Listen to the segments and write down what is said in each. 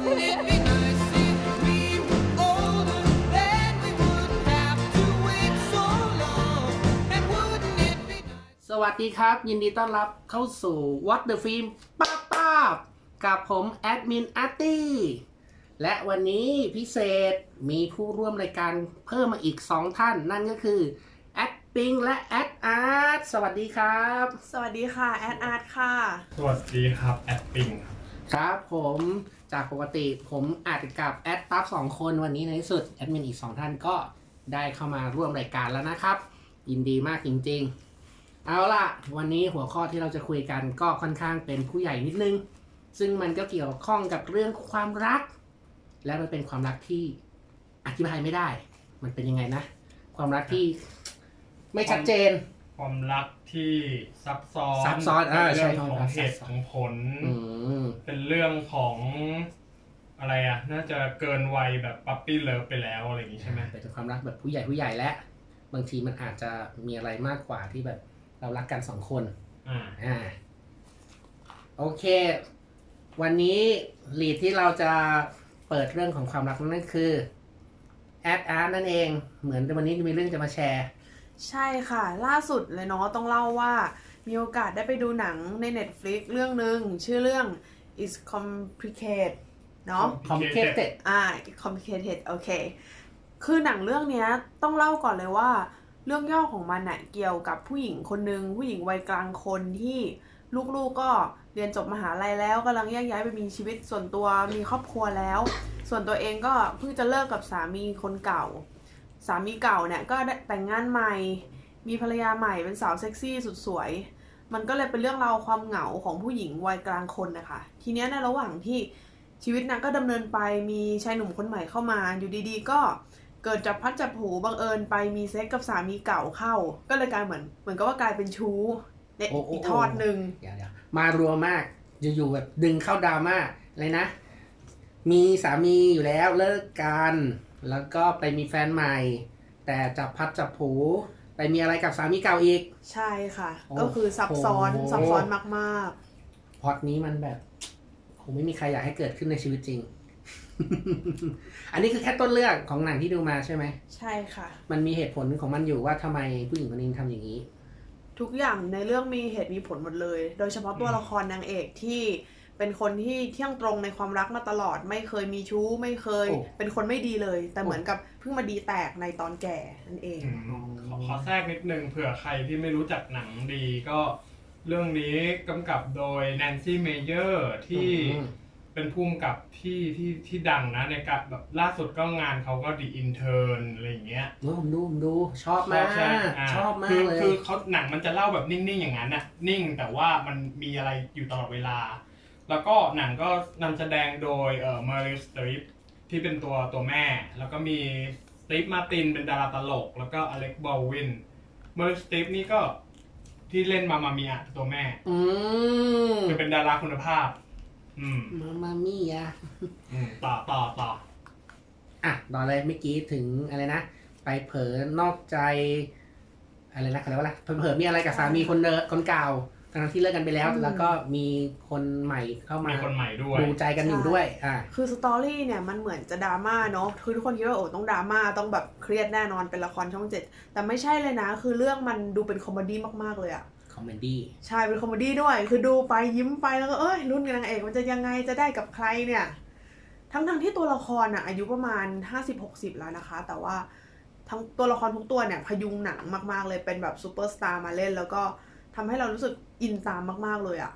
สวัสดีครับ ยินดีต้อนรับเข้าสู่ What the Film ป้าป้าบกับผมแอดมินอาร์ตี้และวันนี้พิเศษมีผู้ร่วมรายการเพิ่มมาอีก 2 ท่าน นั่นก็คือแอดปิงและแอดอาร์ตสวัสดีครับ สวัสดีค่ะแอดอาร์ตค่ะ สวัสดีครับ แอดปิงครับครับผม จากปกติผมอาจกับแอดตัฟสองคนวันนี้ในที่สุดแอดมินอีก2ท่านก็ได้เข้ามาร่วมรายการแล้วนะครับ ยินดีมากจริง ๆ เอาล่ะ วันนี้หัวข้อที่เราจะคุยกันก็ค่อนข้างเป็นผู้ใหญ่นิดนึง ซึ่งมันก็เกี่ยวข้องกับเรื่องความรัก และมันเป็นความรักที่อธิบายไม่ได้ มันเป็นยังไงนะ ความรักที่ไม่ชัดเจน ความรักที่ซับซ้อนซับซ้อนอ่าเป็นใช่เรื่องของครับเหตุซับซ้อนของผล อืม เป็นเรื่องของอะไรอะ น่าจะเกินวัยแบบปั๊ปปี้เลิฟไปแล้วอะไรอย่างงี้ใช่ไหมเป็นความรักแบบผู้ใหญ่ผู้ใหญ่และบางทีมันอาจจะมีอะไรมากกว่าที่แบบเรารักกันสองคน อ่า อ่า โอเค วันนี้ลีดที่เราจะเปิดเรื่องของความรักนั่นคือแอดอาร์ตนั่นเอง เหมือนวันนี้มีเรื่องจะมาแชร์ ใช่ค่ะ ล่าสุดเลยเนาะต้องเล่าว่า มีโอกาสได้ไปดูหนังใน Netflix เรื่องหนึ่งชื่อเรื่อง is complicated เนาะ complicated อ่า complicated โอเค คือหนังเรื่องเนี้ยต้องเล่าก่อนเลยว่า เรื่องย่อของมันน่ะเกี่ยวกับผู้หญิงคนหนึ่งผู้หญิงวัยกลางคนที่ลูกๆก็เรียนจบมหาลัยแล้วกำลังแยกย้ายไปมีชีวิตส่วนตัวมีครอบครัวแล้ว ส่วนตัวเองก็เพิ่งจะเลิกกับสามีคนเก่า สามีเก่าเนี่ยก็ได้แต่งงานใหม่ มีภรรยาใหม่เป็นสาวเซ็กซี่สุดสวย มันก็เลยเป็นเรื่องราวความเหงาของผู้หญิงวัยกลางคนนะคะ ทีเนี้ยในระหว่างที่ชีวิตนางก็ดำเนินไปมีชายหนุ่มคนใหม่เข้ามา อยู่ดีๆ ก็เกิดจับพลัดจับผลูบังเอิญไปมีเซ็กกับสามีเก่าเข้า ก็เลยกลายเหมือน เหมือนกับว่ากลายเป็นชู้ในโอ้โอ้อีกทอดหนึ่งเดี๋ยวเดี๋ยวมารวมมากอยู่ๆแบบดึงเข้าดราม่าอะไรนะ มีสามีอยู่แล้วเลิกกัน แล้วก็ไปมีแฟนใหม่ แต่จับพัดจับผูไปมีอะไรกับสามีเก่าอีก ใช่ค่ะโอ้ก็คือซับซ้อนโอ้ซับซ้อนมากพล็อตนี้มันแบบคงไม่มีใครอยากให้เกิดขึ้นในชีวิตจริง อันนี้คือแค่ต้นเรื่องของหนังที่ดูมาใช่ไหมๆใช่ค่ะ มันมีเหตุผลของมันอยู่ว่าทำไมผู้หญิงคนนี้ทำอย่างนี้ ทุกอย่างในเรื่องมีเหตุมีผลหมดเลย โดยเฉพาะตัวละครนางเอกที่ เป็นคนที่เที่ยงตรงในความรักมาตลอด ไม่เคยมีชู้ไม่เคยโอ้เป็นคนไม่ดีเลย แต่เหมือนกับเพิ่งมาดีแตกในตอนแก่นั่นเองอืมขอขอแทรกนิดนึงเผื่อใครที่ไม่รู้จักหนังดีก็เรื่องนี้กำกับโดยแนนซี่เมเยอร์ที่อืมเป็นผู้กำกับที่ที่ที่ดังนะในการแบบล่าสุดก็งานเขาก็ The Intern อะไรอย่างเงี้ยดูผมดูผมดูชอบมากใช่าชอบมาคืกเลยคือเขาหนังมันจะเล่าแบบนิ่งๆอย่างนั้นน่ะนิ่งแต่ว่ามันมีอะไรอยู่ตลอดเวลา แล้วก็หนังก็นำแสดงโดยเอ่อมาริสตริปที่เป็นตัวตัวแม่ แล้วก็มีสตีฟมาตินเป็นดาราตลก แล้วก็อเล็กบอลวินมาริสตริปนี่ก็ที่เล่นมามาเมียตัวแม่อืมคือเป็นดาราคุณภาพ อืมมามามี่อะอืมต่อต่อต่ออะตอนเลยเมื่อกี้ถึงอะไรนะ ไปเผลอนอกใจ อะไรนะเขาเรียกว่าอะไรเผลอๆมีอะไรกับสามีคนเดิมคนเก่า ทั้งที่เลิกกันไปแล้ว อืม แล้วก็มีคนใหม่เข้ามามีคนใหม่ด้วย ดูใจกันอยู่ด้วย อะคือ story เนี่ยมันเหมือนจะดราม่าเนาะคือทุกคนคิดว่าโอ้ต้องดราม่าต้องแบบเครียดแน่นอนเป็นละครช่องเจ็ดแต่ไม่ใช่เลยนะ คือเรื่องมันดูเป็น comedy มากๆเลยอะ comedy ใช่เป็น comedy ด้วย คือดูไปยิ้มไปแล้วก็เอ้ยลุ้นกับนางเอกมันจะยังไงจะได้กับใครเนี่ย ทั้งทั้งๆที่ตัวละครอะอายุประมาณ 50-60 แล้วนะคะ แต่ว่าทั้งตัวละครทุกตัวเนี่ยพยุงหนังมากๆเลยเป็นแบบซูเปอร์สตาร์มาเล่น แล้วก็ทำให้เรารู้สึก อินตามมาก ๆ เลยอะ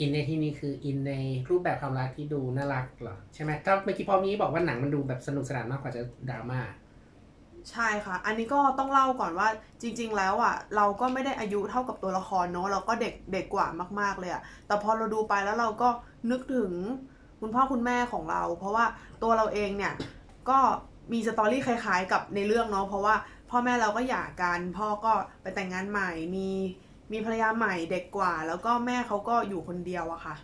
อินในที่นี้คืออินในรูปแบบความรักที่ดูน่ารักเหรอ ใช่ไหมถ้าเมื่อกี้พอมีบอกว่าหนังมันดูแบบสนุกสนานมากกว่าจะดราม่าใช่ค่ะ อันนี้ก็ต้องเล่าก่อนว่าจริง ๆ แล้วอะเราก็ไม่ได้อายุเท่ากับตัวละครเนอะเราก็เด็กเด็กกว่ามาก ๆ เลยอะแต่พอเราดูไปแล้วเราก็นึกถึงคุณพ่อคุณแม่ของเรา เพราะว่าตัวเราเองเนี่ยก็มีสตอรี่คล้าย ๆ กับในเรื่องเนาะเพราะว่าพ่อแม่เราก็หย่ากัน พ่อก็ไปแต่งงานใหม่มี มีภรรยาใหม่เด็กกว่า แล้วก็แม่เขาก็อยู่คนเดียวอะค่ะ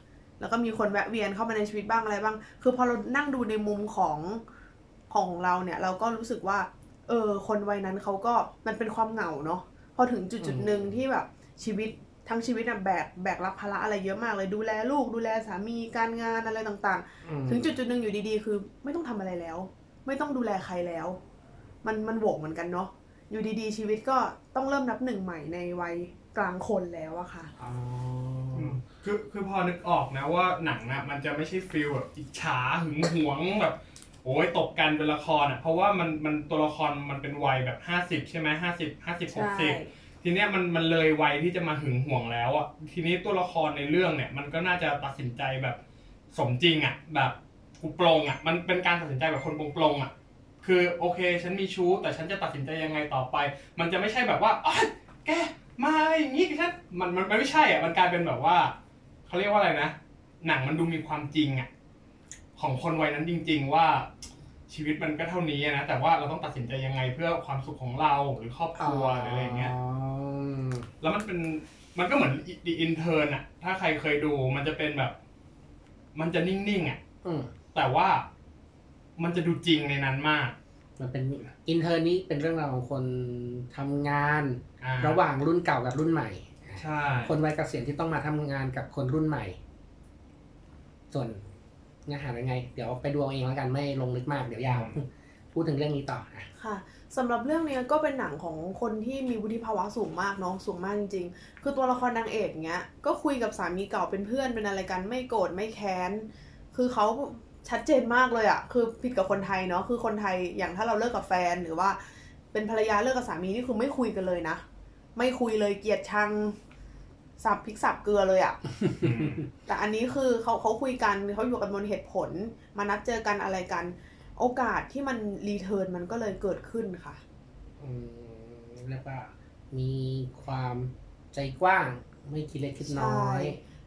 แล้วก็มีคนแวะเวียนเข้ามาในชีวิตบ้างอะไรบ้าง คือพอเรานั่งดูในมุมของของเราเนี่ย เราก็รู้สึกว่า เออ คนวัยนั้นเขาก็มันเป็นความเหงาเนาะพอถึงจุดจุดๆหนึ่งที่แบบชีวิตทั้งชีวิตน่ะแบกแบกรับภาระอะไรเยอะมากเลยดูแลลูกดูแลสามีการงานอะไรต่างอืมๆถึงจุดจุดหนึ่งอยู่ดีๆ คือ ไม่ต้องทำอะไรแล้ว ไม่ต้องดูแลใครแล้ว มันมันโหวกเหมือนกันเนาะอยู่ดีๆ ชีวิตก็ต้องเริ่มนับหนึ่งใหม่ในวัย กลางคนแล้วอะค่ะ อ๋ออืมคือคือพอนึกออกนะว่าหนังนะมันจะไม่ใช่ฟิลแบบอิจฉาหึงหวงแบบโอ้ยตบกันเป็นละครอะเพราะว่ามันมันตัวละครมันเป็นวัยแบบห้าสิบใช่ไหมห้าสิบห้าสิบหกใช่ สิบ ทีเนี้ยมันมันเลยวัยที่จะมาหึงหวงแล้วอะทีนี้ตัวละครในเรื่องเนี่ย มันก็น่าจะตัดสินใจแบบสมจริงอะ แบบกูปรงอะ มันเป็นการตัดสินใจแบบคนปรงๆอะ คือโอเค ฉันมีชู้แต่ฉันจะตัดสินใจยังไงต่อไป มันจะไม่ใช่แบบว่าอ๋อแก มาอะไรอย่างงี้กับฉันมันมันมันไม่ใช่อะมันกลายเป็นแบบว่าเขาเรียกว่าอะไรนะ หนังมันดูมีความจริงอะของคนวัยนั้นจริง ๆ ว่าชีวิตมันก็เท่านี้อะนะ แต่ว่าเราต้องตัดสินใจยังไงเพื่อความสุขของเราหรือครอบครัวหรืออะไรอย่างเงี้ยแล้วมันเป็นมันก็เหมือน The Intern อะถ้าใครเคยดูมันจะเป็นแบบ มันจะนิ่งๆอะอืมแต่ว่ามันจะดูจริงในนั้นมาก มันเป็น Intern นี้เป็นเรื่องราวของคนทำงานอ่าระหว่างรุ่นเก่ากับรุ่นใหม่ใช่คนวัยเกษียณที่ต้องมาทำงานกับคนรุ่นใหม่ ส่วนเนื้อหาเป็นไง เดี๋ยวไปดูเอาเองแล้วกันไม่ลงลึกมากเดี๋ยวยาว พูดถึงเรื่องนี้ต่ออะค่ะสำหรับเรื่องเนี้ยก็เป็นหนังของคนที่มีวุฒิภาวะสูงมากเนาะสูงมากจริงๆ คือตัวละครนางเอกเนี้ย ก็คุยกับสามีเก่าเป็นเพื่อนเป็นอะไรกันไม่โกรธไม่แค้น คือเขา ชัดเจนมากเลยอะคือผิดกับคนไทยเนาะคือคนไทยอย่างถ้าเราเลิกกับแฟนหรือว่า เป็นภรรยาเลิกกับสามีนี่คือไม่คุยกันเลยนะ ไม่คุยเลยเกลียดชังสับพริกสับเกลือเลยอะอืมแต่อันนี้คือเขาเขาคุยกันเขาอยู่กันบนเหตุผล มานัดเจอกันอะไรกัน โอกาสที่มันรีเทิร์นมันก็เลยเกิดขึ้นค่ะอืมเรียกว่ามีความใจกว้างไม่คิดเล็กคิดน้อยใช่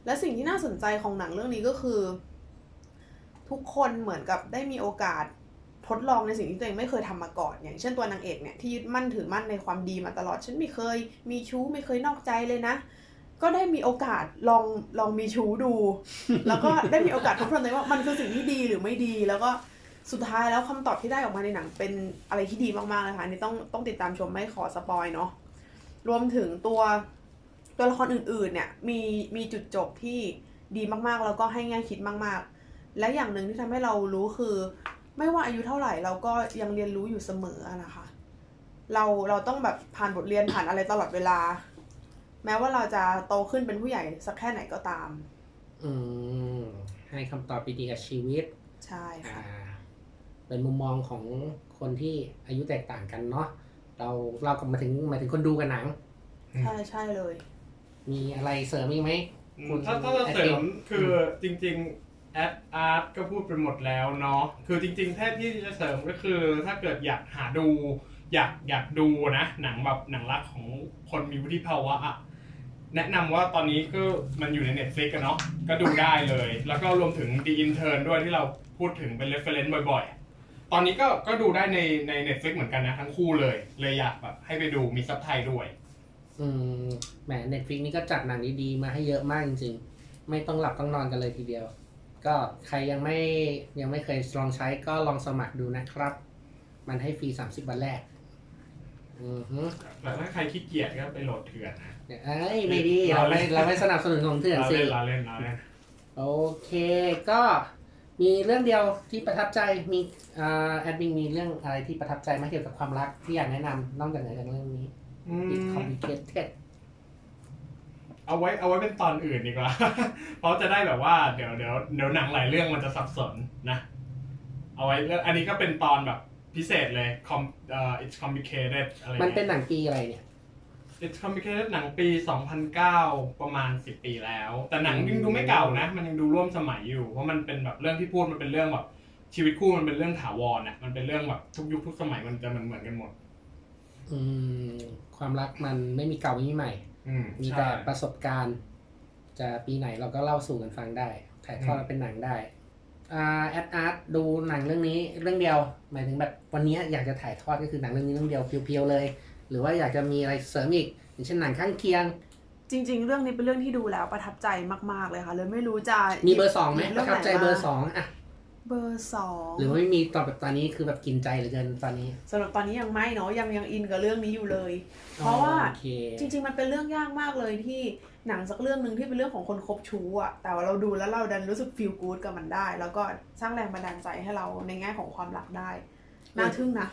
และสิ่งที่น่าสนใจของหนังเรื่องนี้ก็คือ ทุกคนเหมือนกับได้มีโอกาสทดลองในสิ่งที่ตัวเองไม่เคยทำมาก่อน อย่างเช่นตัวนางเอกเนี่ยที่ยึดมั่นถือมั่นในความดีมาตลอด ฉันไม่เคยมีชู้ไม่เคยนอกใจเลยนะ ก็ได้มีโอกาสลองลองมีชู้ดู แล้วก็ได้มีโอกาสทบทวนวเองว่ามันคือสิ่งที่ดีหรือไม่ดี แล้วก็สุดท้ายแล้วคำตอบที่ได้ออกมาในหนังเป็นอะไรที่ดีมากๆเลยค่ะนนี่ต้องต้องติดตามชมไม่ขอสปอยเนาะรวมถึงตัวตัวละครอื่นๆเนี่ยมีมีจุดจบที่ดีมากๆ แล้วก็ให้แง่คิดมากๆ และอย่างหนึ่งที่ทำให้เรารู้คือ ไม่ว่าอายุเท่าไหร่เราก็ยังเรียนรู้อยู่เสมออะนะคะ เราเราต้องแบบผ่านบทเรียนผ่านอะไรตลอดเวลา แม้ว่าเราจะโตขึ้นเป็นผู้ใหญ่สักแค่ไหนก็ตาม อืมให้คำตอบดีๆกับชีวิต ใช่อ่าค่ะเป็นมุมมองของคนที่อายุแตกต่างกันเนาะเราเราก็มาถึงมาถึงคนดูกันหนัง ใช่ใช่เลย มีอะไรเสริมอีกไหมคุณถ้าถ้าจะเสริมคือจริง ๆ แอดอาร์ตก็พูดไปหมดแล้วเนาะคือจริงๆแค่ที่จะเสริมก็คือ ถ้าเกิดอยากหาดู อยากอยากดูนะหนังแบบหนังรักของคนมีวุฒิภาวะอะแนะนำว่าตอนนี้ก็มันอยู่ใน Netflix กันเนาะก็ดูได้เลย แล้วก็รวมถึง The Intern ด้วยที่เราพูดถึงเป็น reference บ่อยๆ ตอนนี้ก็ก็ดูได้ในใน Netflix เหมือนกันนะ ทั้งคู่เลย เลยอยากแบบให้ไปดูมีซับไทยด้วย อืมแหมเน็ตฟิกนี่ก็จัดหนังดีๆ มาให้เยอะมากจริงๆ ไม่ต้องหลับต้องนอนกันเลยทีเดียว ก็ใครยังไม่ยังไม่เคยลองใช้ก็ลองสมัครดูนะครับ มันให้ฟรี 30วันแรก อือฮึแต่ถ้าใครขี้เกียจก็ไปโหลดเถื่อนนะเอ้ยไม่ดีเราไม่เราไม่สนับสนุนของเถื่อนเราสิเล่นเราเล่นเราเล่นโอเคก็มีเรื่องเดียวที่ประทับใจมีอ่าแอดมินมีเรื่องอะไรที่ประทับใจไหมเกี่ยวกับความรักที่อยากแนะนำนอกจากเหนือจากเรื่องนี้อื It's ม complicated เอาไว้เอาไว้เป็นตอนอื่นดีกว่า เพราะจะได้แบบว่าเดี๋ยวเดี๋ยวเดี๋ยวหนังหลายเรื่องมันจะสับสนนะ เอาไว้เรื่องอันนี้ก็เป็นตอนแบบพิเศษเลย com เอ่อ it's complicated อะไรมันเป็นเงี้ยหนังปีอะไรเนี่ย it's complicated หนังปี 2009 ประมาณ 10 ปีแล้ว แต่หนังยังดูไม่เก่านะ มันยังดูร่วมสมัยอยู่ เพราะมันเป็นแบบเรื่องที่พูดมันเป็นเรื่องแบบชีวิตคู่มันเป็นเรื่องถาวรน่ะมันเป็นเรื่องแบบทุกยุคทุกสมัยมันจะเหมือนเหมือนกันหมด อืม ความรักมันไม่มีเก่าไม่มีใหม่อื มมีใช่แต่ประสบการณ์ จะปีไหนเราก็เล่าสู่กันฟังได้ ถ่ายทอดอืมเป็นหนังได้อ่าแอดอาร์ตดูหนังเรื่องนี้เรื่องเดียว หมายถึงแบบวันนี้อยากจะถ่ายทอดก็คือหนังเรื่องนี้เรื่องเดียวเพียวๆเลย หรือว่าอยากจะมีอะไรเสริมอีกอย่างเช่นหนังข้างเคียง จริง ๆ เรื่องนี้เป็นเรื่องที่ดูแล้วประทับใจมาก ๆเลยค่ะเลยไม่รู้จะมีเบอร์สองไหมที่ประทับใจเบอร์สองอะ เบอร์สองหรือว่าไม่มีตอนแบบตอนนี้คือแบบกินใจเหลือเกินตอนนี้สำหรับตอนนี้ยังไม่เนาะยังยังอินกับเรื่องนี้อยู่เลย เพราะว่าโอเคจริง ๆ มันเป็นเรื่องยากมากเลยที่หนังสักเรื่องหนึ่งที่เป็นเรื่องของคนคบชู้อะแต่ว่าเราดูแล้วเราดันรู้สึก feel good กับมันได้ แล้วก็สร้างแรงบันดาลใจให้เราในแง่ของความรักได้น่าทึ่งนะ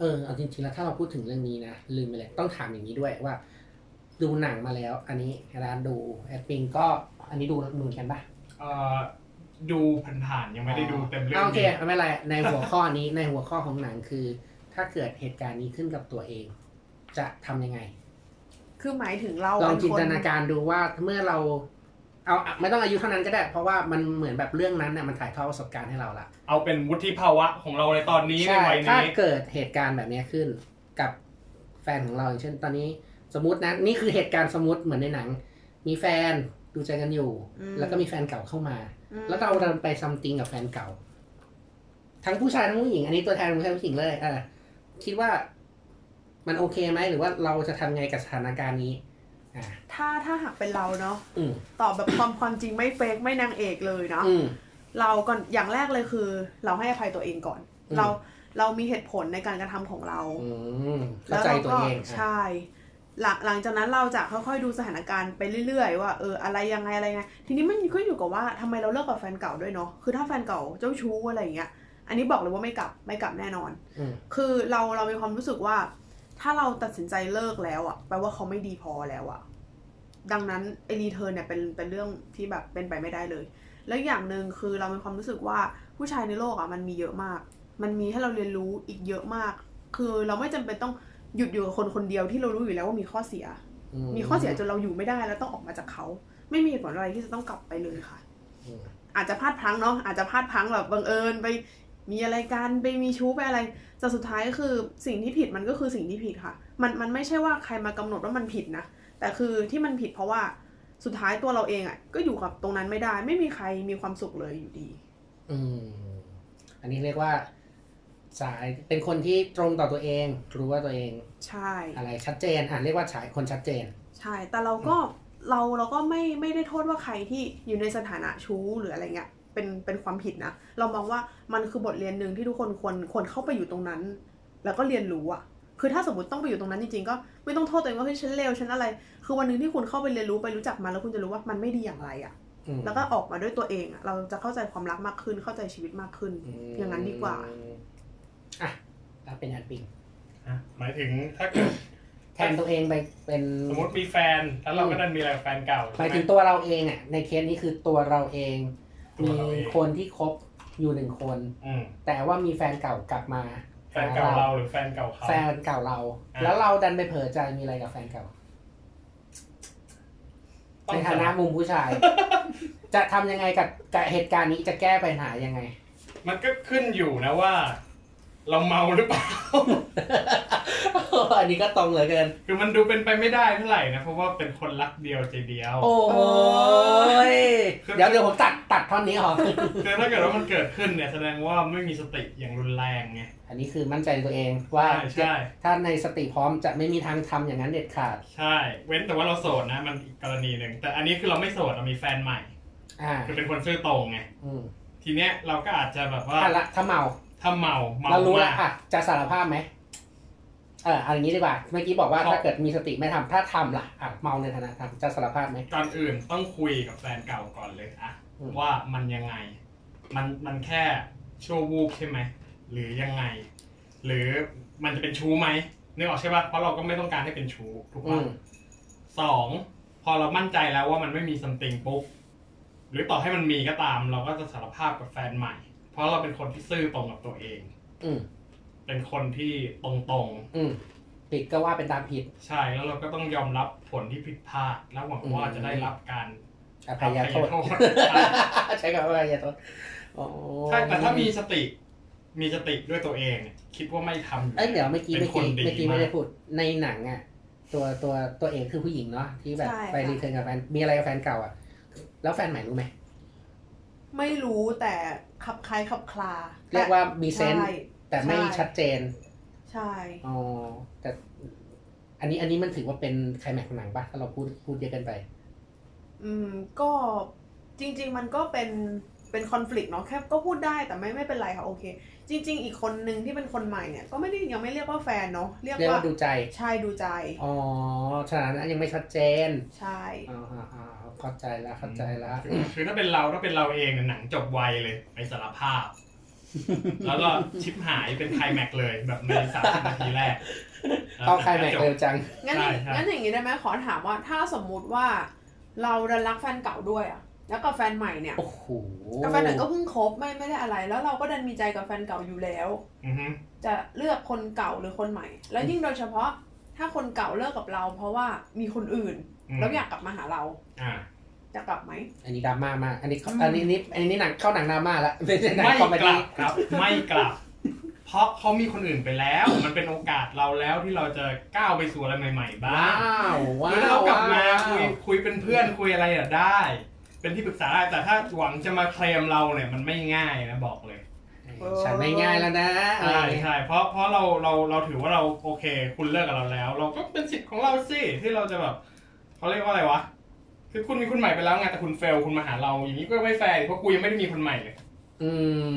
เออเอาจริงๆแล้วถ้าเราพูดถึงเรื่องนี้นะลืมไปเลยต้องถามอย่างนี้ด้วยว่า ดูหนังมาแล้ว อันนี้ร้านดูแอดมินก็อันนี้ดูเหมือนกันปะเอ่อ ดูผ่านๆยังไม่ได้ดูเต็มเรื่องาโอเคนี้ไม่เป็นไรในหัวข้อนี้ในหัวข้อของหนังคือ ถ้าเกิดเหตุการณ์นี้ขึ้นกับตัวเอง จะทำยังไง คือหมายถึงเราลองเป็นจินคนตนาการดูว่าเมื่อเราเอาอะไม่ต้องอายุเท่านั้นก็ได้ เพราะว่ามันเหมือนแบบเรื่องนั้นเนี่ยมันถ่ายทอดประสบการณ์ให้เราละเอาเป็นวุฒิภาวะของเราในตอนนี้ในใช่วัยถ้านี้เกิดเหตุการณ์แบบนี้ขึ้นกับแฟนของเราอย่างเช่นตอนนี้สมมตินะนี่คือเหตุการณ์สมมติเหมือนในหนัง มีแฟนดูใจกันอยู่ แล้วก็มีแฟนเก่าเข้ามาอืม แล้วเราเดินไปซัมติงกับแฟนเก่า ทั้งผู้ชายทั้งผู้หญิง อันนี้ตัวแทนผู้ชายผู้หญิงเลยอะคิดว่ามันโอเคไหมหรือว่าเราจะทำไงกับสถานการณ์นี้อ่าถ้าถ้าหากเป็นเราเนาะอืมตอบแบบความความจริงไม่เฟกไม่นางเอกเลยเนาะอืมเราก่อนอย่างแรกเลยคือ เราให้อภัยตัวเองก่อนอืมเราเรามีเหตุผลในการกระทำของเราอืมเข้าใจตัวเองแล้วราก็อะใช่ หลังหลังจากนั้นเราจะค่อยๆดูสถานการณ์ไปเรื่อยๆ ว่าเอออะไรยังไงอะไรยังไงทีนี้มันก็อยู่กับว่าทำไมเราเลิกกับแฟนเก่าด้วยเนาะคือถ้าแฟนเก่าเจ้าชู้อะไรอย่างเงี้ยอันนี้บอกเลยว่าไม่กลับไม่กลับแน่นอนอืมคือเราเรามีความรู้สึกว่า ถ้าเราตัดสินใจเลิกแล้วอะแปลว่าเขาไม่ดีพอแล้วอะดังนั้นไอ return เนี่ยเป็นเป็นเรื่องที่แบบเป็นไปไม่ได้เลย แล้วอย่างหนึ่งคือเรามีความรู้สึกว่าผู้ชายในโลกอะมันมีเยอะมาก มันมีให้เราเรียนรู้อีกเยอะมาก คือเราไม่จำเป็นต้อง หยุดอยู่กับคนคนเดียวที่เรารู้อยู่แล้วว่ามีข้อเสีย มีข้อเสียจนเราอยู่ไม่ได้แล้วต้องออกมาจากเขา ไม่มีเหตุผลอะไรที่จะต้องกลับไปเลยค่ะอืมอาจจะพลาดพลั้งเนาะอาจจะพลาดพลั้งแบบบังเอิญไปมีอะไรกันไปมีชู้ไปอะไรแต่สุดท้ายก็คือสิ่งที่ผิดมันก็คือสิ่งที่ผิดค่ะ มันมันไม่ใช่ว่าใครมากำหนดว่ามันผิดนะแต่คือที่มันผิดเพราะว่าสุดท้ายตัวเราเองอะ่ะ ก็อยู่กับตรงนั้นไม่ได้ ไม่มีใครมีความสุขเลยอยู่ดี อืมอันนี้เรียกว่า สายเป็นคนที่ตรงต่อตัวเอง รู้ว่าตัวเอง ใช่ อะไรชัดเจนอะเรียกว่าฉายคนชัดเจน ใช่ แต่เราก็เราเราก็ไม่ไม่ได้โทษว่าใครที่อยู่ในสถานะชู้หรืออะไรเงี้ยเป็นเป็นความผิดนะ เรามองว่ามันคือบทเรียนหนึ่งที่ทุกคนควรควรเข้าไปอยู่ตรงนั้น แล้วก็เรียนรู้อะคือถ้าสมมติต้องไปอยู่ตรงนั้นจริงๆก็ไม่ต้องโทษตัวเองว่าเฮ้ยฉันเลวฉันอะไร คือวันหนึ่งที่คุณเข้าไปเรียนรู้ไปรู้จักมันแล้วคุณจะรู้ว่ามันไม่ดีอย่างไรอะอืมแล้วก็ออกมาด้วยตัวเองอะเราจะเข้าใจความรักมากขึ้นเข้าใจชีวิตมากขึ้น อย่างนั้นดีกว่า อะแล้วเป็นแอดมินอะหมายถึงถ้าเกิดแทนตัวเองไปเป็นสมมติมีแฟน แล้วเราก็ดันมีอะไรกับแฟนเก่าหมายใช่ถึงไหมตัวเราเองอะ ในเคสนี้คือตัวเราเองตัวมีเราเองคนที่คบอยู่หนึ่งคนอืมแต่ว่ามีแฟนเก่ากลับมาแฟนเก่าเราหรือแฟนเก่าเขาแฟนเก่าเราอะแล้วเราดันไปเผลอใจมีอะไรกับแฟนเก่าต้อในงฐานะมุมผู้ชาย จะทำยังไงกับกับเหตุการณ์นี้จะแก้ปัญหายังไง มันก็ขึ้นอยู่นะว่า เราเมาหรือเปล่า อันนี้ก็ตรงเหลือเกิน คือมันดูเป็นไปไม่ได้เท่าไหร่นะ เพราะว่าเป็นคนรักเดียวใจเดียว โอ้ย เดี๋ยวเดี๋ยวผมตัดตัดท่อนนี้ออกคือถ้าเกิดว่ามันเกิดขึ้นเนี่ยแสดงว่าไม่มีสติอย่างรุนแรงไง อันนี้คือมั่นใจในตัวเองว่าใช่ใช่ ถ้าในสติพร้อมจะไม่มีทางทำอย่างนั้นเด็ดขาด ใช่ เว้นแต่ว่าเราโสดนะ มันอีกกรณีหนึ่ง แต่อันนี้คือเราไม่โสดเรามีแฟนใหม่ อ่า คือเป็นคนซื่อตรงไงอืมทีเนี้ยเราก็อาจจะแบบว่าถ้าละถ้าเมา ถ้าเมาเมาเรารู้มาแล้วกอะจะสารภาพไหมเออเอาอย่างนี้ดีกว่าเมื่อกี้บอกว่าครับ ถ้าเกิดมีสติไม่ทำถ้าทำล่ะอะเมาในฐานะทำจะสารภาพไหม ก่อนอื่นต้องคุยกับแฟนเก่าก่อนเลยอะอืม ว่ามันยังไง มันมันแค่ชั่ววูบใช่ไหมหรือยังไง หรือมันจะเป็นชู้ไหมนึกออกใช่ปะเพราะเราก็ไม่ต้องการให้เป็นชู้ถูกอืปะมสองพอเรามั่นใจแล้วว่ามันไม่มีซัมติงปุ๊บหรือต่อให้มันมีก็ตาม เราก็จะสารภาพกับแฟนใหม่เพ ราะเราเป็นคนที่ซื่อตรงกับตัวเอง อืมเป็นคนที่ตรงอืมผิดก็ว่าเป็นตามผิดๆใช่แล้วเราก็ต้องยอมรับผลที่ผิดพลาดแล้วหวังว่าอืมจะได้รับการอภัยโทษอภัยโทษใช่ใช้คำว่าอภัยโทษโอ้ใช่แต่ถ้ามีสติ มีสติด้วยตัวเองเนี่ยคิดว่าไม่ทำเอ้ยเดี๋ยวเมื่อกี้เป็เมื่นอคนกี้ดีเมื่อกี้ไม่ได้ากพูดในหนังอะตัวตัวตัวเอกคือผู้หญิงเนาะที่แบบใช่ไปค่ะรีเทิร์นกับแฟนมีอะไรกับแฟนเก่าอะ แล้วแฟนใหม่รู้ไหม ไม่รู้แต่ขับคล้ายขับคลา เรียกว่ามีเซนส์ใช่แต่ไม่ใช่ชัดเจน ใช่ อ๋อ แต่อันนี้อันนี้มันถือว่าเป็นไคลแม็กซ์ของหนังปะถ้าเราพูดพูดเยอะเกินไป อืม ก็จริง ๆ มันก็เป็นเป็นคอน FLICT เนาะแค่ก็พูดได้แต่ไม่ไม่เป็นไรค่ะโอเค จริง ๆ อีกคนนึงที่เป็นคนใหม่เนี่ย ก็ไม่ได้ยังไม่เรียกว่าแฟนเนาะเรียกเรียกว่าว่าดูใจชายดูใจ อ๋อฉะนั้นยังไม่ชัดเจน ใช่อ่าอ่าอ่า เข้าใจแล้วเข้าใจแล้วคือคือถ้าเป็นเราถ้าเป็นเราเองเนี่ยหนังจบไวเลยไปสารภาพ แล้วก็ชิปหายเป็นไคลแม็กซ์เลยแบบในสามสิบนาทีแรกเข้าใครแม็กเร็วจังงั้นใช่ใช่งั้นอย่างนี้ได้ไหมขอถามว่าถ้าสมมุติว่า เราดันรักแฟนเก่าด้วยอะแล้วกับแฟนใหม่เนี่ยโอ้โหกับแฟนใหม่ก็เพิ่งคบไม่ไม่ได้อะไร แล้วเราก็ดันมีใจกับแฟนเก่าอยู่แล้วอือฮึจะเลือกคนเก่าหรือคนใหม่ แล้วยิ่งโดยเฉพาะถ้าคนเก่าเลิกกับเรา เพราะว่ามีคนอื่นม แล้วอยากกลับมาหาเราอ่าจะกลับไหม อันนี้ดราม่ามาก อันนี้อืมอันนี้นี่อันนี้หนังเข้าหนังดราม่าแล้วไม่ใช่หนังไม่คอมเมกลัดี้บครับ ไม่กลับ เพราะเขามีคนอื่นไปแล้ว มันเป็นโอกาสเราแล้วที่เราจะก้าวไปสู่อะไรใหม่ ๆ บ้าว้างวว้าหรือถ้าวเรากลับมาว้วคุยคุยเป็นเพื่อนคุยอะไรอะได้ เป็นที่ปรึกษาได้ แต่ถ้าหวังจะมาเคลมเราเนี่ยมันไม่ง่ายนะบอกเลย ฉันไม่ง่ายแล้วนะอะไรใช่อย่างเงี้ยใช่เพราะเพราะเราเราเราถือว่าเราโอเค คุณเลิกกับเราแล้ว เราก็เป็นสิทธิ์ของเราสิที่เราจะแบบ เขาเรียกว่าอะไรวะ คือคุณมีคนใหม่ไปแล้วไงแต่คุณ fail คุณมาหาเราอย่างนี้ก็ไม่แฟร์ดิเพราะกูยังไม่ได้มีคนใหม่เลย อื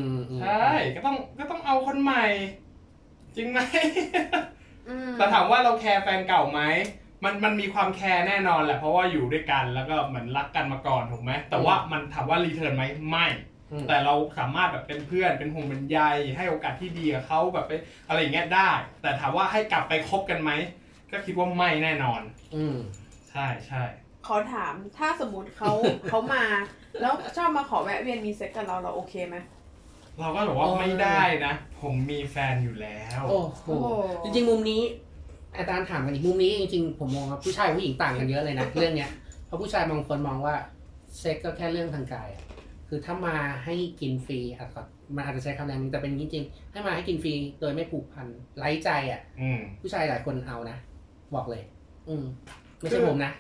มอืมใช่ ก็ต้องก็ต้องเอาคนใหม่ จริงไหม อืมแต่ถามว่าเรา care แฟนเก่าไหม มันมันมีความ care แน่นอนแหละเพราะว่าอยู่ด้วยกันแล้วก็เหมือนรักกันมาก่อนถูกไหม แต่ว่ามันถามว่า return ไหมไม่ อืมแต่เราสามารถแบบเป็นเพื่อนเป็นห่วงเป็นใยให้โอกาสที่ดีกับเขาแบบไปอะไรอย่างเงี้ยได้ แต่ถามว่าให้กลับไปคบกันไหม ก็คิดว่าไม่แน่นอน อืม ใช่ใช่ขอถามถ้าสมมติเขาเขามา แล้วชอบมาขอแวะเวียนมีเซ็กกับเราเราโอเคไหมเราก็บอกว่าโอ้ยไม่ได้นะ ผมมีแฟนอยู่แล้วโอ้โหโอ้จริงๆมุมนี้ อาจารย์ถามกันอีกมุมนี้จริงๆผมมองว่าผู้ชายกับผู้หญิงต่างกันเยอะเลยนะเรื่องเนี้ยเพราะผู้ชายบางคนมองว่าเซ็กก็แค่เรื่องทางกายอะคือถ้ามาให้กินฟรีอาจจะมันอาจจะใช้คำแรงนึงแต่เป็นอย่างนี้จริงให้มาให้กินฟรีโดยไม่ผูกพันไร้ใจอะอืมผู้ชายหลายคนเอานะบอกเลย อืม ไม่ใช่ผมนะ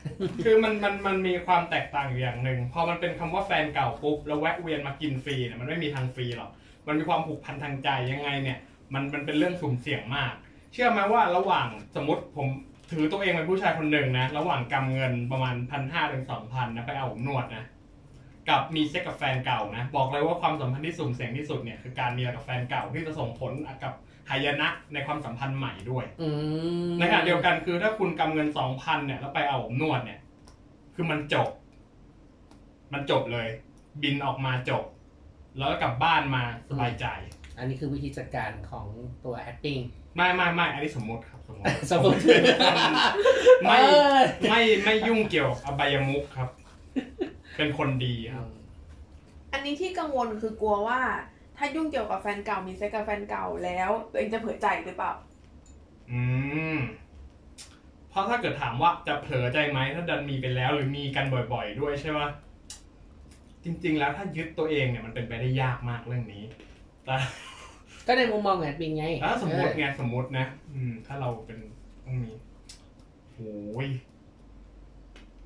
คือมันมันมันมีความแตกต่างอยู่อย่างหนึ่งพอมันเป็นคำว่าแฟนเก่าปุ๊บแล้วแวะเวียนมากินฟรีเนี่ยมันไม่มีทางฟรีหรอกมันมีความผูกพันทางใจยังไงเนี่ย มันมันเป็นเรื่องสุ่มเสี่ยงมาก เชื่อไหมว่าระหว่างสมมติผมถือตัวเองเป็นผู้ชายคนหนึ่งนะระหว่างกำเงินประมาณพันห้าถึงสองพันนะไปเอาผมนวดนะกับมีเซ็กกับแฟนเก่านะ บอกเลยว่าความสัมพันธ์ที่สุ่มเสี่ยงที่สุดเนี่ยคือการมีอะไรกับแฟนเก่าที่จะส่งผลกับ หายนะในความสัมพันธ์ใหม่ด้วยอืมในขณะเดียวกันคือถ้าคุณกำเงินสองพันเนี่ย แล้วไปเอาผมนวดเนี่ย คือมันจบ มันจบเลย บินออกมาจบ แล้วก็กลับบ้านมาสบายใจ อันนี้คือวิธีจัดการของตัว acting ไม่ไม่ไม่อันนี้สมมติครับ สมมติสมมติไม่เออไม่ไม่ยุ่งเกี่ยวกับอบายมุกครับ เป็นคนดีครับ อันนี้ที่กังวลคือกลัวว่า ถ้ายุ่งเกี่ยวกับแฟนเก่ามีเซ็กกับแฟนเก่าแล้ว ตัวเองจะเผลอใจหรือเปล่า อืม เพราะถ้าเกิดถามว่าจะเผลอใจไหมถ้าดันมีไปแล้ว หรือมีกันบ่อย ๆ ด้วยใช่ปะจริง ๆ แล้วถ้ายึดตัวเองเนี่ยมันเป็นไปได้ยากมากเรื่องนี้แต่ก็ในมุมมองแอดมินไงถ้าสมมติไงสมมตินะอืม ถ้าเราเป็นต้องมีโอ้ย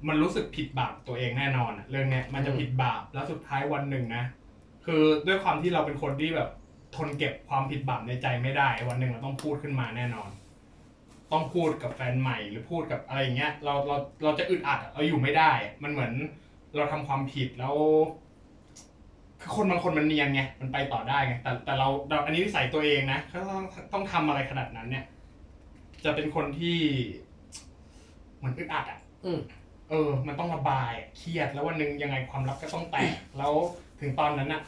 มันรู้สึกผิดบาปตัวเองแน่นอนอะเรื่องเนี้ยมันจะผิดบาปแล้วสุดท้ายวันหนึ่งนะ คือด้วยความที่เราเป็นคนที่แบบทนเก็บความผิดบาปในใจไม่ได้ วันหนึ่งเราต้องพูดขึ้นมาแน่นอน ต้องพูดกับแฟนใหม่หรือพูดกับอะไรอย่างเงี้ย เราเราเราจะอึดอัดอะเราอยู่ไม่ได้อะมันเหมือนเราทำความผิดแล้วคือคนบางคนมันเนียนไงมันไปต่อได้ไงแต่แต่เราเราอันนี้นิสัยตัวเองนะถ้าต้องต้องทำอะไรขนาดนั้นเนี่ย จะเป็นคนที่เหมือนอึดอัดอะอืมเออ มันต้องระบายอะเครียดแล้ววันหนึ่งยังไงความลับก็ต้องแตกแล้วถึงตอนนั้นน่ะ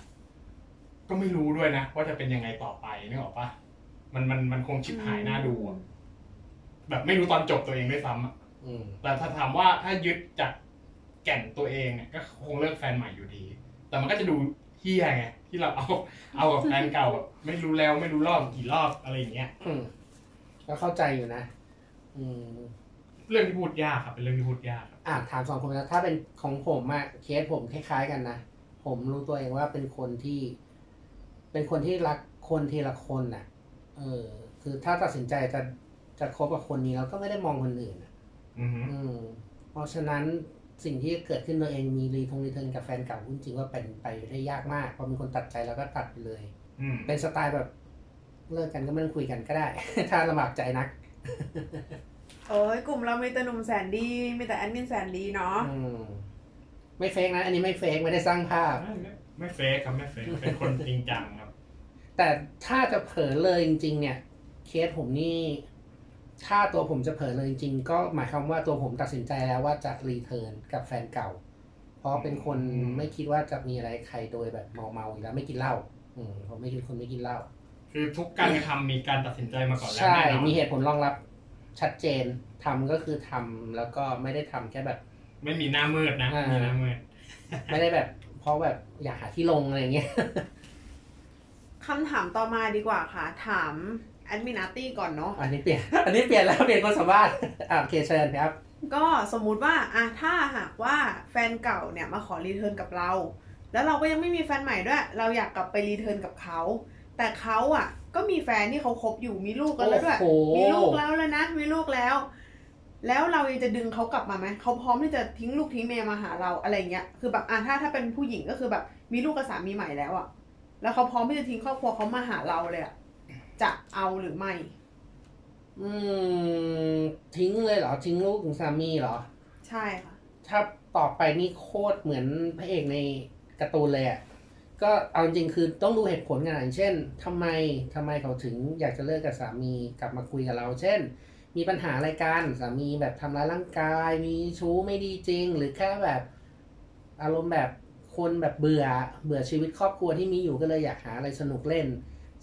ก็ไม่รู้ด้วยนะ ว่าจะเป็นยังไงต่อไปนึกออกปะมันมันมันคงชิบหายหน้าดูอะแบบไม่รู้ตอนจบตัวเองด้วยซ้ำอะอืม แต่ถ้าถามว่าถ้ายึดจากแก่นตัวเองเนี่ยก็คงเลิกแฟนใหม่อยู่ดี แต่มันก็จะดูเฮี้ยไงที่เราเอา เอากับแฟนเก่าแบบไม่รู้แล้วไม่รู้รอบกี่รอบอะไรอย่างเงี้ย อืมก็เข้าใจอยู่นะ อืม เรื่องที่พูดยากครับเป็นเรื่องที่พูดยากครับ อะถามสองคนนะถ้าเป็นของผมอะเคสผมคล้ายๆกันนะ ผมรู้ตัวเองว่าเป็นคนที่ เป็นคนที่รักคนทีละคนน่ะ เออ คือถ้าตัดสินใจจะจะคบกับคนนี้เราก็ไม่ได้มองคนอื่นอะอือฮึอืมเพราะฉะนั้นสิ่งที่เกิดขึ้นตัวเองมีรีทง return กับแฟนเก่าจริงๆว่าเป็นไปได้ยากมากพอมีคนตัดใจแล้วก็ตัดไปเลยอืมเป็นสไตล์แบบเลิกกันก็ไม่ต้องคุยกันก็ได้ ถ้าลำบากใจนัก โอ้ยกลุ่มเรามีแต่หนุ่มแสนดี มีแต่แอดมินแสนดีเนาะอืมไม่ fake นะ อันนี้ไม่ fake ไม่ได้สร้างภาพ ไม่ไม่ไม่ fake ครับไม่ fake เป็นคนจริงจังครับ แต่ถ้าจะเผลอเลยจริง ๆ เนี่ย เคสผมนี่ ถ้าตัวผมจะเผลอเลยจริงๆก็หมายความว่าตัวผมตัดสินใจแล้วว่าจะรีเทิร์นกับแฟนเก่า เพราะเป็นคนอืมไม่คิดว่าจะมีอะไรใครโดยแบบเมาๆอยู่แล้วไม่กินเหล้าอืมผมไม่คิดคนไม่กินเหล้าคือทุกการกระทำมีการตัดสินใจมาก่อนแล้วใช่แน่นอนมีเหตุผลรองรับชัดเจนทำก็คือทำแล้วก็ไม่ได้ทำแค่แบบ ไม่มีหน้ามืดนะอ่ามี มีหน้ามืด ไม่ได้แบบเพ ราะแบบอยากหาที่ลงอะไรเงี้ยคำถามต่อมาดีกว่าค่ะ ถามแอดมินอาร์ตี้ก่อนเนาะอันนี้เปลี่ยน อันนี้เปลี่ยนแล้วเปลี่ยนคนสัมภาษณ์อะโอเคเชิญครับ ก็สมมุติว่าอะถ้าหากว่าแฟนเก่าเนี่ยมาขอ return กับเรา แล้วเราก็ยังไม่มีแฟนใหม่ด้วย เราอยากกลับไป return กับเขา แต่เขาอะก็มีแฟนที่เขาคบอยู่มีลูกกันแล้วด้วยโอ้โหมีลูกแล้วเลยนะ มีลูกแล้ว แล้วเรายังจะดึงเขากลับมาไหมเขาพร้อมที่จะทิ้งลูกทิ้งเมียมาหาเราอะไรเงี้ยคือแบบอะถ้าถ้าเป็นผู้หญิงก็คือแบบ มีลูกกับสามีใหม่แล้วอะแล้วเขาพร้อมที่จะทิ้งครอบครัวเขามาหาเราเลยอะจะเอาหรือไม่ อืม ทิ้งเลยเหรอ ทิ้งลูกถึงสามีเหรอ ใช่ค่ะ ถ้าต่อไปนี่โคตรเหมือนพระเอกในการ์ตูนเลยอะ่ะก็เอาจริงๆคือต้องดูเหตุผลกันอย่างเช่นทำไมทำไมเขาถึงอยากจะเลิกกับสามีกลับมาคุยกับเรา เช่น มีปัญหาอะไรกันสามีแบบทำร้ายร่างกาย มีชู้ไม่ดีจริง หรือแค่แบบอารมณ์แบบคนแบบเบื่อเบื่อชีวิตครอบครัวที่มีอยู่ก็เลยอยากหาอะไรสนุกเล่น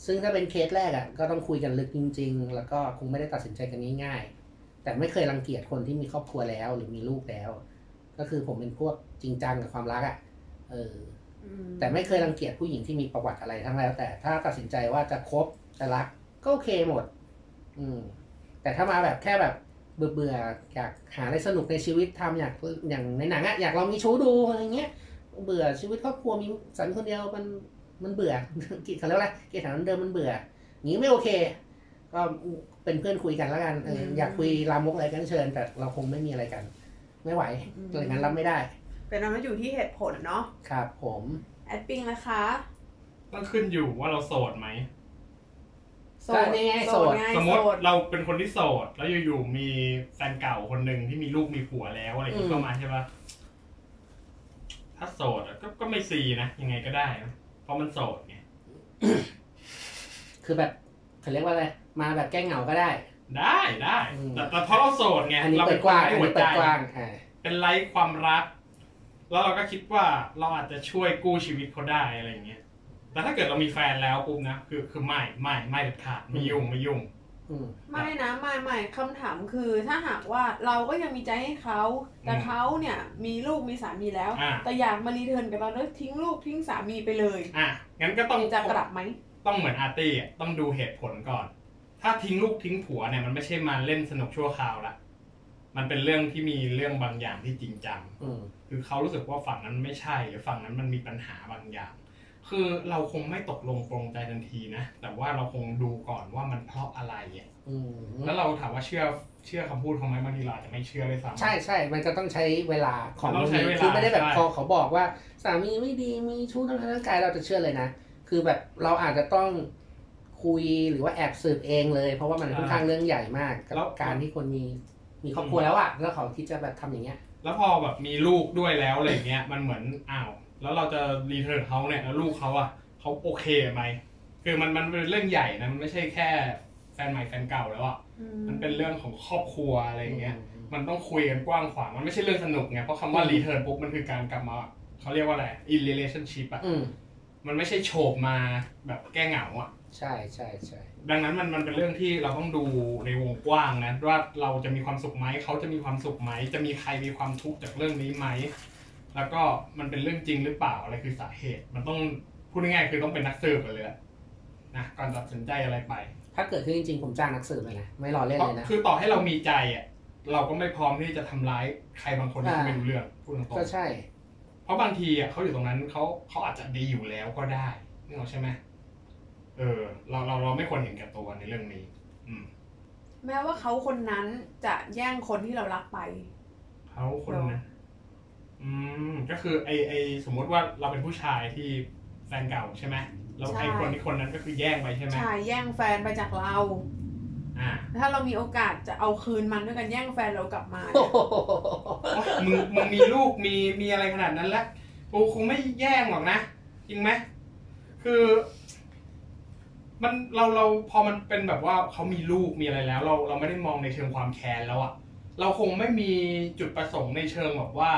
ซึ่งถ้าเป็นเคสแรกอะ่ะก็ต้องคุยกันลึกจริง ๆ แล้วก็คงไม่ได้ตัดสินใจกันง่ายๆ แต่ไม่เคยรังเกียจคนที่มีครอบครัวแล้ว หรือมีลูกแล้ว ก็คือผมเป็นพวกจริงจังกับความรักอะ่ะเอออืมแต่ไม่เคยรังเกียจผู้หญิงที่มีประวัติอะไรทั้งแล้ว แต่ถ้าตัดสินใจว่าจะคบจะรักก็โอเคหมด อืม แต่ถ้ามาแบบแค่แบบเบื่อเบื่อๆอยากหาอะไรสนุกในชีวิตทำอยากอย่างในหนังอะอยากลองมีชู้ดูอะไรเงี้ย เบื่อชีวิตครอบครัวมีสามีคนเดียวมันมันเบื่อกิจเขาเรียกว่าอะไรกิจฐานเดิมมันเบื่ออย่างนี้ไม่โอเค ก็เป็นเพื่อนคุยกันแล้วกันเอออยากคุยลามกอะไรกันเชิญ แต่เราคงไม่มีอะไรกัน ไม่ไหวอะไรงั้นรับไม่ได้ เป็นว่ามันอยู่ที่เหตุผลเนาะครับผมแอดปิงนะคะต้องขึ้นอยู่ว่าเราโสดไหม โสก็ดนี่ไงโสโสดดไงสมมโสติดเราเป็นคนที่โสด แล้วอยู่ๆมีแฟนเก่าคนหนึ่งที่มีลูกมีผัวแล้วอะไรอย่างอืนี้ม เข้ามาใช่ปะถ้าโสดอะก็ก็ไม่ซีนะยังไงก็ได้นะเพราะมันโสดไงคือแบบเขาเรียกว่าอะไร มาแบบแก้เหงาก็ได้ ได้ได้อืม แต่แต่เพราะเราโสดไงอันนี้เราเปิเป็ดนกว้างคนอันไร้หัวนี้เปิใจดกว้างอ่าเป็นไร้ความรัก แล้วเราก็คิดว่าเราอาจจะช่วยกู้ชีวิตเขาได้อะไรอย่างเงี้ย แต่ถ้าเกิดเรามีแฟนแล้วปุ๊บนะคือคือไม่ไม่ไม่เด็ดขาดไม่ยุ่งไม่ยุ่งอืมไม่นะไม่ไม่คำถามคือถ้าหากว่าเราก็ยังมีใจให้เขา แต่อืมเขาเนี่ยมีลูกมีสามีแล้วอ่าแต่อยากมา return กับเราแล้วทิ้งลูกทิ้งสามีไปเลยอะงั้นก็ต้องจะกลับไหมต้องเหมือนอาร์ตี้อะต้องดูเหตุผลก่อน ถ้าทิ้งลูกทิ้งผัวเนี่ยมันไม่ใช่มาเล่นสนุกชั่วคราวละมันเป็นเรื่องที่มีเรื่องบางอย่างที่จริงจังอืมคือเขารู้สึกว่าฝั่งนั้นไม่ใช่ หรือฝั่งนั้นมันมีปัญหาบางอย่าง คือเราคงไม่ตกลงปรงใจทันทีนะ แต่ว่าเราคงดูก่อนว่ามันเพราะอะไรอะอืมแล้วเราถามว่าเชื่อเชื่อคำพูดเขาไหมบางทีเราอาจจะไม่เชื่อเลยซ้ำ ใช่ใช่มันก็ต้องใช้เวลาของมันต้องใช้เวลาคือไม่ได้แบบใช่ พอเขาบอกว่า สามีไม่ดีมีชู้ทางร่างกายเราจะเชื่อเลยนะ คือแบบเราอาจจะต้องคุยหรือว่าแอบสืบเองเลย เพราะว่ามันค่อนข้างเรื่องใหญ่มากกับการที่คนมีมีครอบครัวแล้วอะแล้วเขาคิดจะแบบทำอย่างเงี้ย แล้วพอแบบมีลูกด้วยแล้วอะไรเงี้ยมันเหมือนอ้าว แล้วเราจะ return เขาเนี่ยแล้วลูกเขาอะเขาโอเคไหมคือมันมันเป็นเรื่องใหญ่นะมันไม่ใช่แค่แฟนใหม่แฟนเก่าแล้วอะมันเป็นเรื่องของครอบครัวอะไรเงี้ยมันต้องคุยกันกว้างขวางมันไม่ใช่เรื่องสนุกไงเพราะคำว่าอืม return ปุ๊บมันคือการกลับมาเขาเรียกว่าอะไร in relationship อะอืมมันไม่ใช่โฉบมาแบบแก้เหงาอะใช่ใช่ใช่ดังนั้นมันมันเป็นเรื่องที่เราต้องดูในวงกว้างนะว่าเราจะมีความสุขไหมเขาจะมีความสุขไหมจะมีใครมีความทุกข์จากเรื่องนี้ไหม แล้วก็มันเป็นเรื่องจริงหรือเปล่าอะไรคือสาเหตุ มันต้องพูดง่ายๆคือต้องเป็นนักสืบกันเลยอะนะก่อนตัดสินใจอะไรไป ถ้าเกิดขึ้นจริงๆผมจ้างนักสืบเลยนะไม่รอเล่นเพราะเลยนะคือต่อให้เรามีใจอะเราก็ไม่พร้อมที่จะทำร้ายใครบางคนที่อ่าไม่รู้เรื่องพูดตรงๆก็ใช่ เพราะบางทีอะเขาอยู่ตรงนั้นเขาเขาอาจจะดีอยู่แล้วก็ได้นึกออกใช่ไหมเออ เราเราเราไม่ควรเห็นแก่ตัวในเรื่องนี้ อืม แม้ว่าเขาคนนั้นจะแย่งคนที่เรารักไปเขาคนนั้น อืมก็คือไอไอสมมติว่าเราเป็นผู้ชายที่แฟนเก่าใช่ไหมแล้วใช่ไอคนที่คนนั้นก็คือแย่งไปใช่ไหมใช่แย่งแฟนไปจากเรา อ่าถ้าเรามีโอกาสจะเอาคืนมันด้วยกันแย่งแฟนเรากลับมาโอ้โหโอ๊ยมึงมึงมีลูกมีมีอะไรขนาดนั้นแล้วกูคงไม่แย่งหรอกนะจริงไหมคือ มันเราเราพอมันเป็นแบบว่าเขามีลูกมีอะไรแล้ว เราเราไม่ได้มองในเชิงความแค้นแล้วอะเราคงไม่มีจุดประสงค์ในเชิงแบบว่า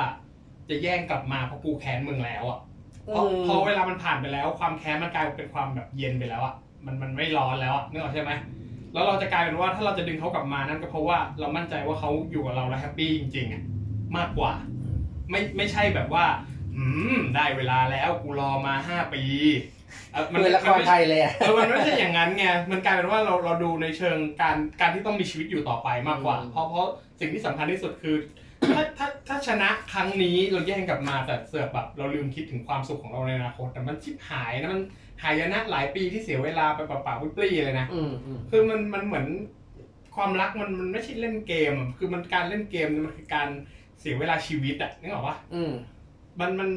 จะแย่งกลับมาเพราะกูแค้นมึงแล้วอะเพราะอืมพอเวลามันผ่านไปแล้ว ความแค้นมันกลายเป็นความแบบเย็นไปแล้วอะมันมันไม่ร้อนแล้วอะนึกออกใช่ไหมแล้วเราจะกลายเป็นว่าถ้าเราจะดึงเขากลับมานั่นก็เพราะว่าเรามั่นใจว่าเขาอยู่กับเราแล้วแฮปปี้จริงๆอะมากกว่า ไม่ไม่ใช่แบบว่า อืมได้เวลาแล้วกูรอมาห้าปีเอ่อเหมือนละครไม่ไทยเลยอะเออมันไม่ใช่อย่างนั้นไง มันกลายเป็นว่าเราเราดูในเชิงการการที่ต้องมีชีวิตอยู่ต่อไปมากกว่าอืมเพราะเพราะสิ่งที่สำคัญที่สุดคือ ถ้าถ้าถ้าชนะครั้งนี้เราแย่งกลับมาแต่เสือกแบบเราลืมคิดถึงความสุขของเราในอนาคตแต่มันชิบหายนะมันหายนะหลายปีที่เสียเวลาไปเปล่าๆวิปรี้เลยนะอืมอืมคือมันมันเหมือนความรักมันมันไม่ใช่เล่นเกมอะคือมันการเล่นเกมมันคือการเสียเวลาชีวิตอะนึกออกปะอืมมันมัน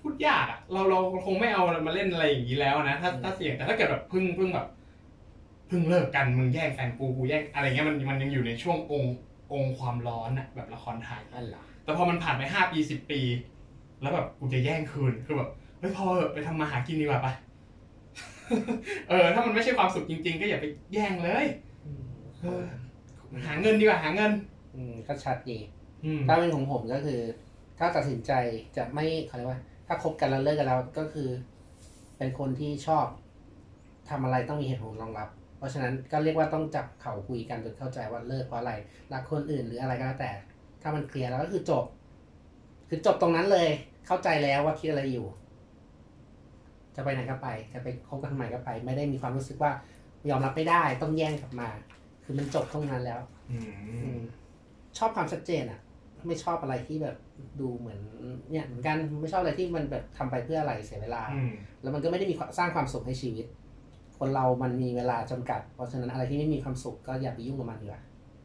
พูดยากอะเราเราคงไม่เอามาเล่นอะไรอย่างนี้แล้วนะถ้าอืมถ้าเสี่ยงแต่ถ้าเกิดแบบพึ่งพึ่งแบบพึ่งเลิกกันมึงแย่งแฟนกูกูแย่งอะไรเงี้ยมันมันยังอยู่ในช่วงองค์ องค์ความร้อนอะแบบละครไทยอันเหรอแต่พอมันผ่านไปห้าปีสิบปี แล้วแบบกูจะแย่งคืนคือแบบเฮ้ยพอเถอะไปทำมาหากินดีกว่าไป เออ ถ้ามันไม่ใช่ความสุขจริง ๆ ก็อย่าไปแย่งเลยอืมเออหาเงินดีกว่าหาเงิน อืมก็ชัดดี อืม ถ้าเป็นของผมก็คือ ถ้าตัดสินใจจะไม่เขาเรียกว่า ถ้าคบกันแล้วเลิกกันแล้วก็คือ เป็นคนที่ชอบทำอะไรต้องมีเหตุผลรองรับ เพราะฉะนั้นก็เรียกว่าต้องจับเข่าคุยกันจนเข้าใจว่าเลิกเพราะอะไรรักคนอื่นหรืออะไรก็แล้วแต่ ถ้ามันเคลียร์แล้วก็คือจบ คือจบตรงนั้นเลย เข้าใจแล้วว่าคิดอะไรอยู่ จะไปไหนก็ไป จะไปคบกันใหม่ก็ไป ไม่ได้มีความรู้สึกว่ายอมรับไม่ได้ต้องแย่งกลับมา คือมันจบตรงนั้นแล้วอืมอืมชอบความชัดเจนอะ ไม่ชอบอะไรที่แบบดูเหมือน เนี่ยเหมือนกันไม่ชอบอะไรที่มันแบบทำไปเพื่ออะไรเสียเวลาอืมแล้วมันก็ไม่ได้มีความสร้างความสุขให้ชีวิต คนเรามันมีเวลาจำกัด เพราะฉะนั้นอะไรที่ไม่มีความสุขก็อย่าไปยุ่งกับมันดีกว่า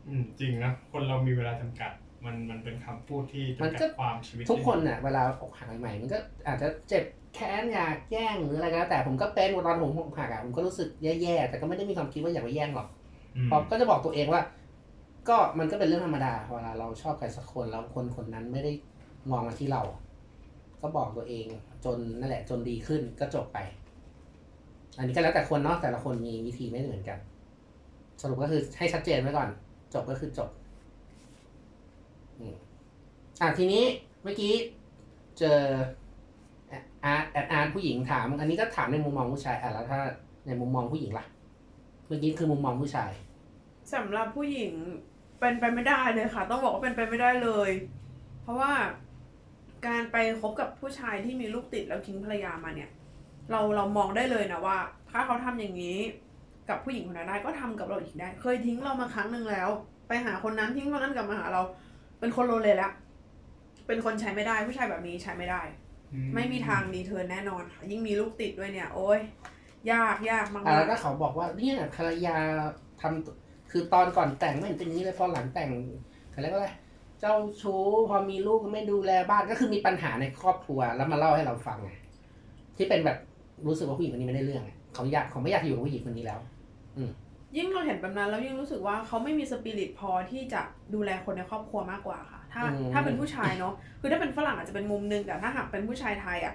อืมจริงนะคนเรามีเวลาจำกัด มันมันเป็นคำพูดที่มันจำก็กัดความชีวิตทุกคนน่ะเวลาอกหักใหม่ๆมันก็อาจจะเจ็บแค้นอยากแย่งหรืออะไรก็แล้วแต่ผมก็เป็นตอนผมอกหักอะผมก็รู้สึกแย่ๆแต่ก็ไม่ได้มีความคิดว่าอยากไปแย่งหรอกอืมเพราะก็จะบอกตัวเองว่า ก็มันก็เป็นเรื่องธรรมดาเวลาเราชอบใครสักคนแล้วคนคนนั้นไม่ได้มองมาที่เรา ก็บอกตัวเองจนนั่นแหละจนดีขึ้นก็จบไป อันนี้ก็แล้วแต่คนเนาะแต่ละคนมีวิธีไม่เหมือนกัน สรุปก็คือให้ชัดเจนไว้ก่อน จบก็คือจบอืมอะทีนี้เมื่อกี้เจออาร์ตแอดอาร์ตผู้หญิงถาม อันนี้ก็ถามในมุมมองผู้ชายอะแล้วถ้าในมุมมองผู้หญิงล่ะ เมื่อกี้คือมุมมองผู้ชายสำหรับผู้หญิงเป็นไปไม่ได้เลยค่ะ ต้องบอกว่าเป็นไปไม่ได้เลย เพราะว่าการไปคบกับผู้ชายที่มีลูกติดแล้วทิ้งภรรยามาเนี่ย เราเรามองได้เลยนะว่า ถ้าเขาทำอย่างนี้ กับผู้หญิงคนนั้นได้ก็ทำกับเราอีกได้ เคยทิ้งเรามาครั้งหนึ่งแล้ว ไปหาคนนั้นทิ้งคนนั้นกลับมาหาเรา เป็นคนโลเลแล้วเป็นคนใช้ไม่ได้ ผู้ชายแบบนี้ใช้ไม่ได้อืไม่มีทางรีเทิร์นแน่นอนค่ะยิ่งมีลูกติดด้วยเนี่ย โอ้ยยากยากมากอะๆแล้วก็เขาบอกว่าเนี่ยภรรยาทำตัวคือตอนก่อนแต่งไม่เห็นเป็นอย่างนี้เลยพอหลังแต่งเขาเรียกว่าอะไรเจ้าชู้พอมีลูกก็ไม่ดูแลบ้านก็คือมีปัญหาในครอบครัวแล้วมาเล่าให้เราฟังไงที่เป็นแบบ รู้สึกว่าผู้หญิงคนนี้ไม่ได้เรื่องไงเขาอยากเขาไม่อยากอยู่กับผู้หญิงคนนี้แล้วยิ่งเราเห็นแบบนั้นแล้วยิ่งรู้สึกว่าเขาไม่มีสปิริตพอที่จะดูแลคนในครอบครัวมากกว่าค่ะ ถ้าอืม ถ้าเป็นผู้ชายเนาะคือถ้าเป็นฝรั่งอาจจะเป็นมุมนึงแต่ถ้าหากเป็นผู้ชายไทยอะ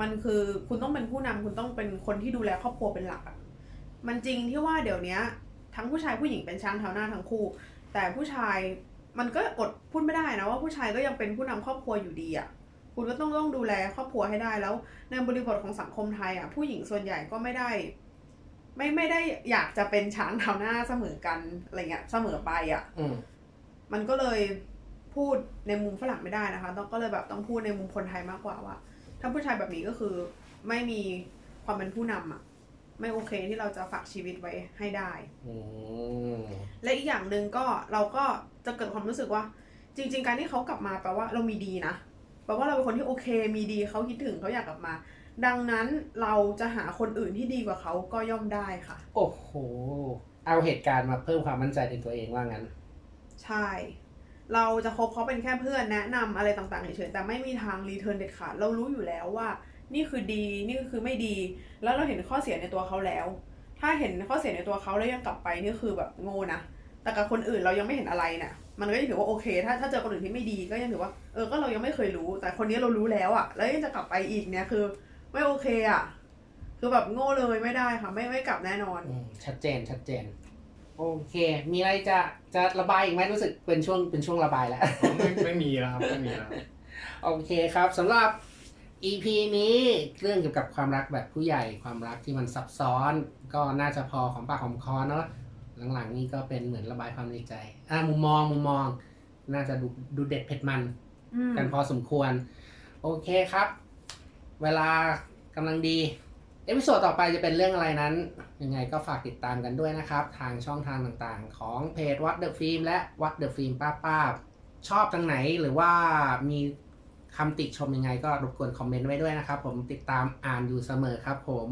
มันคือคุณต้องเป็นผู้นำคุณต้องเป็นคนที่ดูแลครอบครัวเป็นหลักอะมันจริงที่ว่าเดี๋ยวเนี้ย ทั้งผู้ชายผู้หญิงเป็นช้างเท้าหน้าทั้งคู่ แต่ผู้ชายมันก็อดพูดไม่ได้นะว่าผู้ชายก็ยังเป็นผู้นำครอบครัวอยู่ดีอะ คุณก็ต้องต้องดูแลครอบครัวให้ได้แล้ว ในบริบทของสังคมไทยอะผู้หญิงส่วนใหญ่ก็ไม่ได้ ไม่ไม่ได้อยากจะเป็นช้างเท้าหน้าเสมอกันอะไรเงี้ยเสมอไปอะอืมมันก็เลยพูดในมุมฝรั่งไม่ได้นะคะ ต้องก็เลยแบบต้องพูดในมุมคนไทยมากกว่าว่า ถ้าผู้ชายแบบนี้ก็คือไม่มีความเป็นผู้นำอะ ไม่โอเคที่เราจะฝากชีวิตไว้ให้ได้อืมและอีกอย่างหนึ่งก็เราก็จะเกิดความรู้สึกว่า จริง ๆ การที่เขากลับมาแปลว่าเรามีดีนะ แปลว่าเราเป็นคนที่โอเค มีดีเขาคิดถึงเขาอยากกลับมา ดังนั้นเราจะหาคนอื่นที่ดีกว่าเขาก็ย่อมได้ค่ะ โอ้โห เอาเหตุการณ์มาเพิ่มความมั่นใจในตัวเองว่างั้น ใช่ เราจะคบเขาเป็นแค่เพื่อนแนะนำอะไรต่างๆเฉยๆแต่ไม่มีทางรีเทิร์นเด็ดขาดเรารู้อยู่แล้วว่า นี่คือดีนี่คือไม่ดี แล้วเราเห็นข้อเสียในตัวเขาแล้ว ถ้าเห็นข้อเสียในตัวเขาแล้วยังกลับไปนี่คือแบบโง่นะแต่กับคนอื่นเรายังไม่เห็นอะไรเนี่ย มันก็ยังถือว่าโอเค ถ้าถ้าเจอคนอื่นที่ไม่ดีก็ยังถือว่าเออก็เรายังไม่เคยรู้ แต่คนนี้เรารู้แล้วอะแล้วยังจะกลับไปอีกเนี่ยคือ ไม่โอเคอะคือแบบโง่เลยไม่ได้ค่ะ ไม่ไม่กลับแน่นอน อืมชัดเจนชัดเจน โอเค มีอะไรจะจะระบายอีกไหมรู้สึกเป็นช่วงเป็นช่วงระบายแล้วไม่ไม่มีแล้วครับไม่มีแล้วโอเคครับสำหรับ EP นี้เรื่องเกี่ยวกับความรักแบบผู้ใหญ่ความรักที่มันซับซ้อน ก็น่าจะพอของปากของคอเนาะ หลังๆนี่ก็เป็นเหมือนระบายความในใจอะมุมมองมุมมอง น่าจะดูดูเด็ดเผ็ดมันอืมกันพอสมควร โอเคครับ เวลากำลังดี episode ต่อไปจะเป็นเรื่องอะไรนั้น ยังไงก็ฝากติดตามกันด้วยนะครับ ทางช่องทางต่างๆ ของเพจ What the Film และ What the Film ป้าป้าชอบทางไหนหรือว่ามีคำติชมยังไงก็รบกวนคอมเมนต์ไว้ด้วยนะครับ ผมติดตามอ่านอยู่เสมอครับผม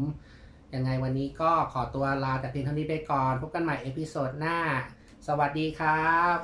ยังไงวันนี้ก็ขอตัวลาแต่เพียงเท่านี้ไปก่อน พบกันใหม่ episode หน้า สวัสดีครับ